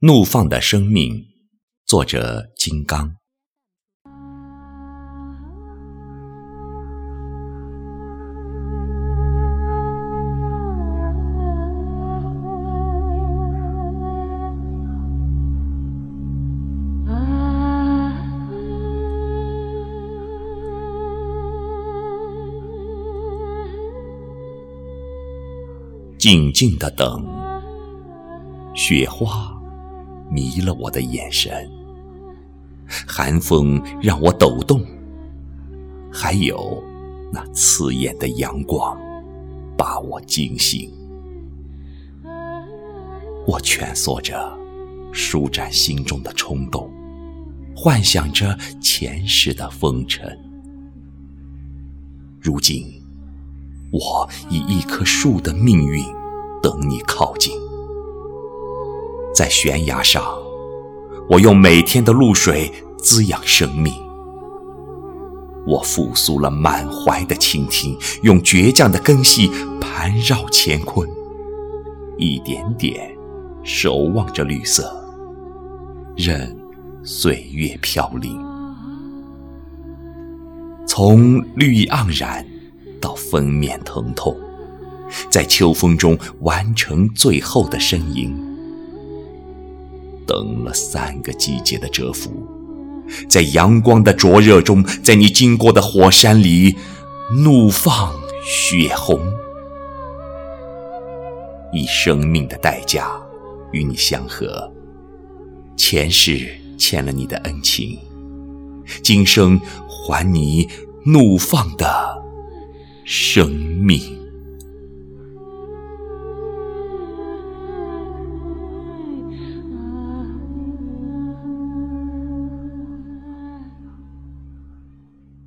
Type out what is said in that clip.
怒放的生命，作者金刚。静静的等，雪花迷了我的眼神，寒风让我抖动，还有那刺眼的阳光把我惊醒。我蜷缩着，舒展心中的冲动，幻想着前世的风尘。如今。我以一棵树的命运等你靠近，在悬崖上，我用每天的露水滋养生命。我复苏了满怀的倾听，用倔强的根系盘绕乾坤，一点点守望着绿色，任岁月飘零，从绿意盎然。到封面疼痛，在秋风中完成最后的呻吟。等了三个季节的蛰伏，在阳光的灼热中，在你经过的火山里，怒放血红。以生命的代价与你相合，前世欠了你的恩情，今生还你怒放的。生命。